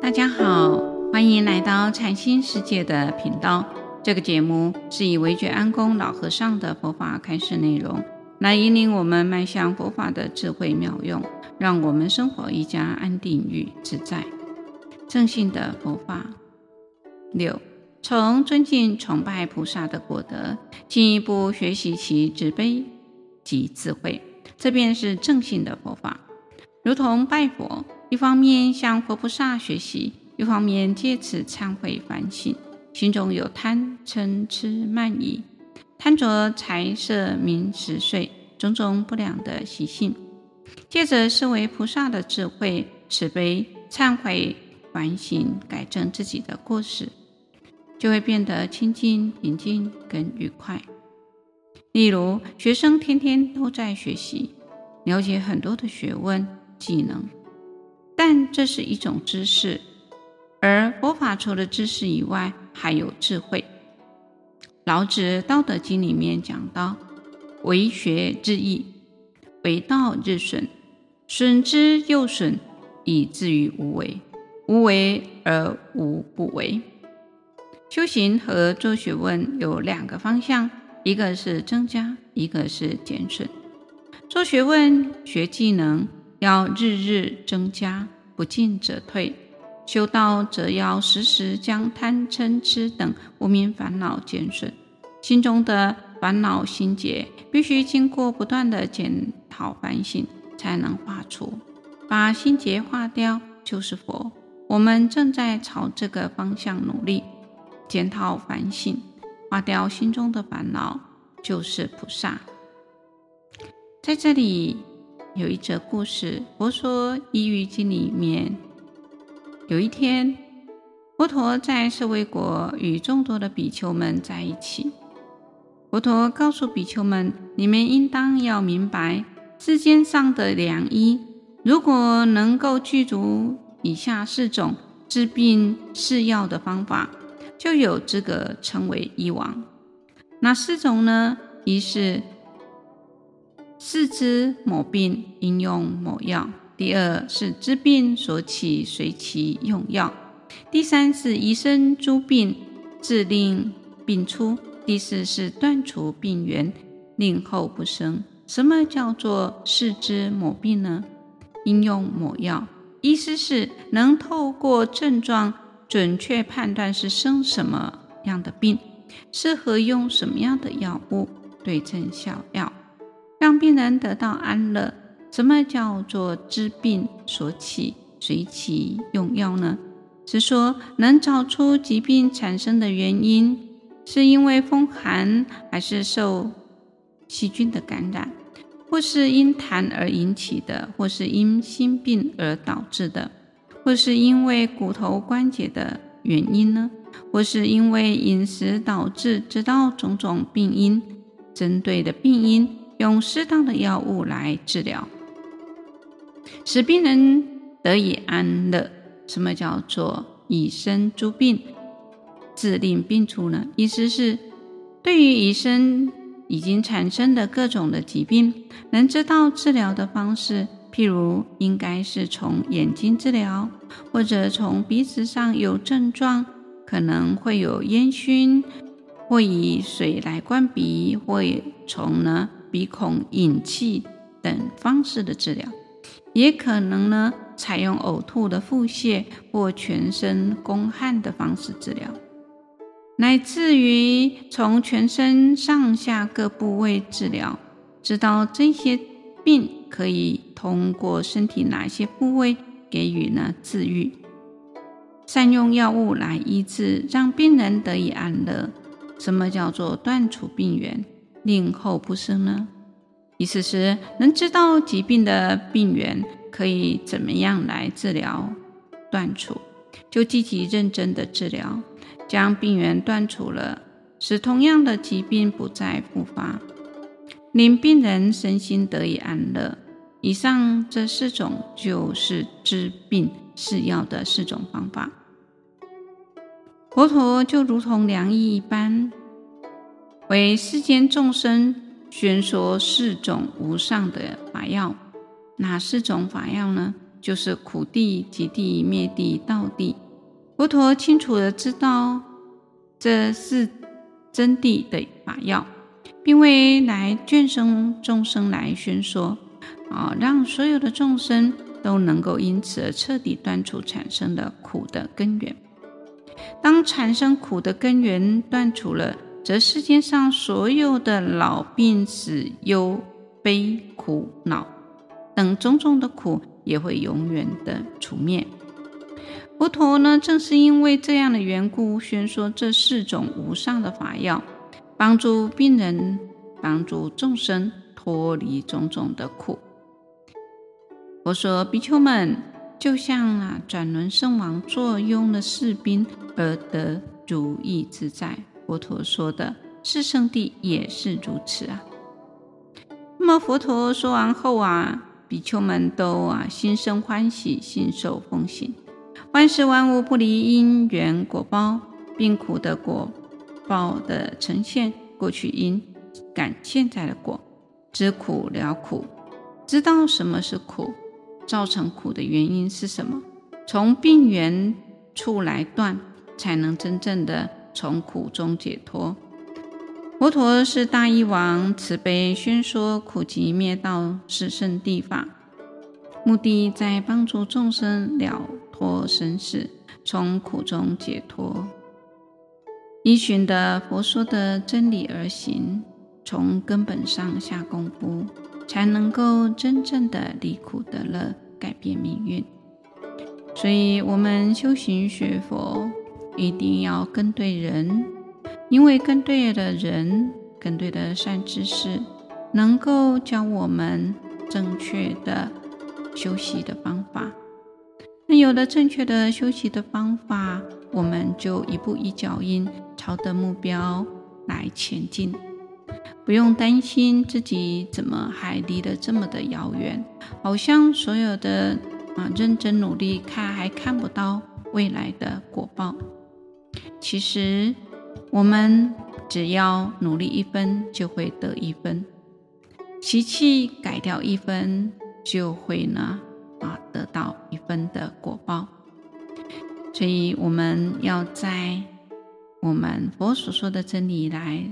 大家好，欢迎来到禅心世界的频道。这个节目是以惟觉安公老和尚的佛法开示内容，来引领我们迈向佛法的智慧妙用，让我们生活愈加安定与自在。正信的佛法六，从尊敬崇拜菩萨的果德，进一步学习其慈悲及智慧，这便是正信的佛法。如同拜佛，一方面向佛菩萨学习，一方面借此忏悔反省，心中有贪嗔痴慢疑、贪着财色名食睡种种不良的习性，借着思维菩萨的智慧、慈悲、忏悔反省，改正自己的过失，就会变得清净平静更愉快。例如，学生天天都在学习，了解很多的学问。技能，但这是一种知识，而佛法除了知识以外，还有智慧。老子《道德经》里面讲到：“为学日益，为道日损，损之又损，以至于无为。无为而无不为。”修行和做学问有两个方向，一个是增加，一个是减损。做学问、学技能。要日日增加，不进则退；修道则要时时将贪嗔痴等无明烦恼减损。心中的烦恼心结，必须经过不断的检讨反省，才能化除。把心结化掉，就是佛。我们正在朝这个方向努力，检讨反省，化掉心中的烦恼，就是菩萨。在这里。有一则故事，佛说《异喻经》里面，有一天，佛陀在舍卫国与众多的比丘们在一起。佛陀告诉比丘们：“你们应当要明白，世间上的良医，如果能够具足以下四种治病释药的方法，就有资格称为医王。哪四种呢？一是。”视之某病，应用某药；第二是知病所起，随其用药；第三是医生诸病，自令病出；第四是断除病源，令后不生。什么叫做视之某病呢？应用某药，意思是能透过症状准确判断是生什么样的病，适合用什么样的药物，对症下药。让病人得到安乐。什么叫做知病所起，随其用药呢？是说能找出疾病产生的原因，是因为风寒，还是受细菌的感染，或是因痰而引起的，或是因心病而导致的，或是因为骨头关节的原因呢？或是因为饮食导致，知道种种病因，针对的病因。用适当的药物来治疗，使病人得以安乐。什么叫做以身诸病，自令病除呢？意思是，对于医生已经产生的各种的疾病，能知道治疗的方式。譬如，应该是从眼睛治疗，或者从鼻子上有症状，可能会有烟熏，或以水来灌鼻，或从呢。鼻孔引气等方式的治疗，也可能呢采用呕吐的腹泻或全身宫汗的方式治疗，乃至于从全身上下各部位治疗，知道这些病可以通过身体哪些部位给予呢治愈，善用药物来医治，让病人得以安乐。什么叫做断除病源？令后不生呢？意思是能知道疾病的病源，可以怎么样来治疗、断除，就积极认真的治疗，将病源断除了，使同样的疾病不再复发，令病人身心得以安乐。以上这四种就是治病是药的四种方法。佛陀就如同良医一般。为世间众生宣说四种无上的法药，哪四种法药呢？就是苦地、极地、灭地、道地。佛陀清楚地知道这是真谛的法要，并为来眷生众生来宣说，啊，让所有的众生都能够因此而彻底断除产生的苦的根源。当产生苦的根源断除了，则世间上所有的老病死、忧悲苦恼等种种的苦，也会永远的除灭。佛陀呢，正是因为这样的缘故，宣说这四种无上的法要，帮助病人，帮助众生脱离种种的苦。佛说：“比丘们，就像啊转轮圣王坐拥了士兵而得如意自在。”佛陀说的是圣谛也是如此啊。那么佛陀说完后啊，比丘们都啊心生欢喜，信受奉行。万事万物不离因缘果报，病苦的果报的呈现，过去因感现在的果，知苦了苦，知道什么是苦，造成苦的原因是什么，从病源处来断，才能真正的从苦中解脱。佛陀是大医王，慈悲宣说苦集灭道四圣谛法，目的在帮助众生了。脱生死，从苦中解脱，依循的佛说的真理而行，从根本上下功夫，才能够真正的离苦得乐，改变命运。所以，我们修行学佛，一定要跟对人，因为跟对了人，跟对的善知识，能够教我们正确的修习的方法。那有了正确的修习的方法，我们就一步一脚印，朝着目标来前进，不用担心自己怎么还离得这么的遥远，好像所有的啊认真努力看还看不到未来的果报。其实我们只要努力一分，就会得一分；习气改掉一分，就会呢。啊，得到一分的果报，所以我们要在我们佛所说的真理来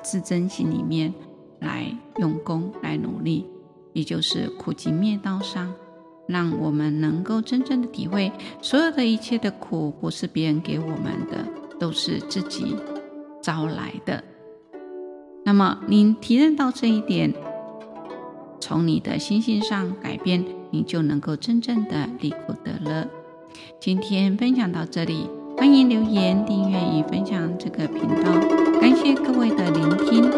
自真心里面来用功来努力，也就是苦集灭道上，让我们能够真正的体会，所有的一切的苦不是别人给我们的，都是自己招来的。那么，您体认到这一点。从你的心性上改变，你就能够真正的离苦得乐。今天分享到这里，欢迎留言、订阅与分享这个频道。感谢各位的聆听。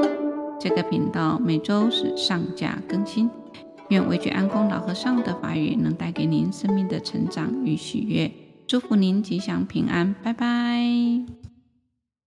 这个频道每周是上架更新。愿维觉安公老和尚的法语能带给您生命的成长与喜悦。祝福您吉祥平安，拜拜。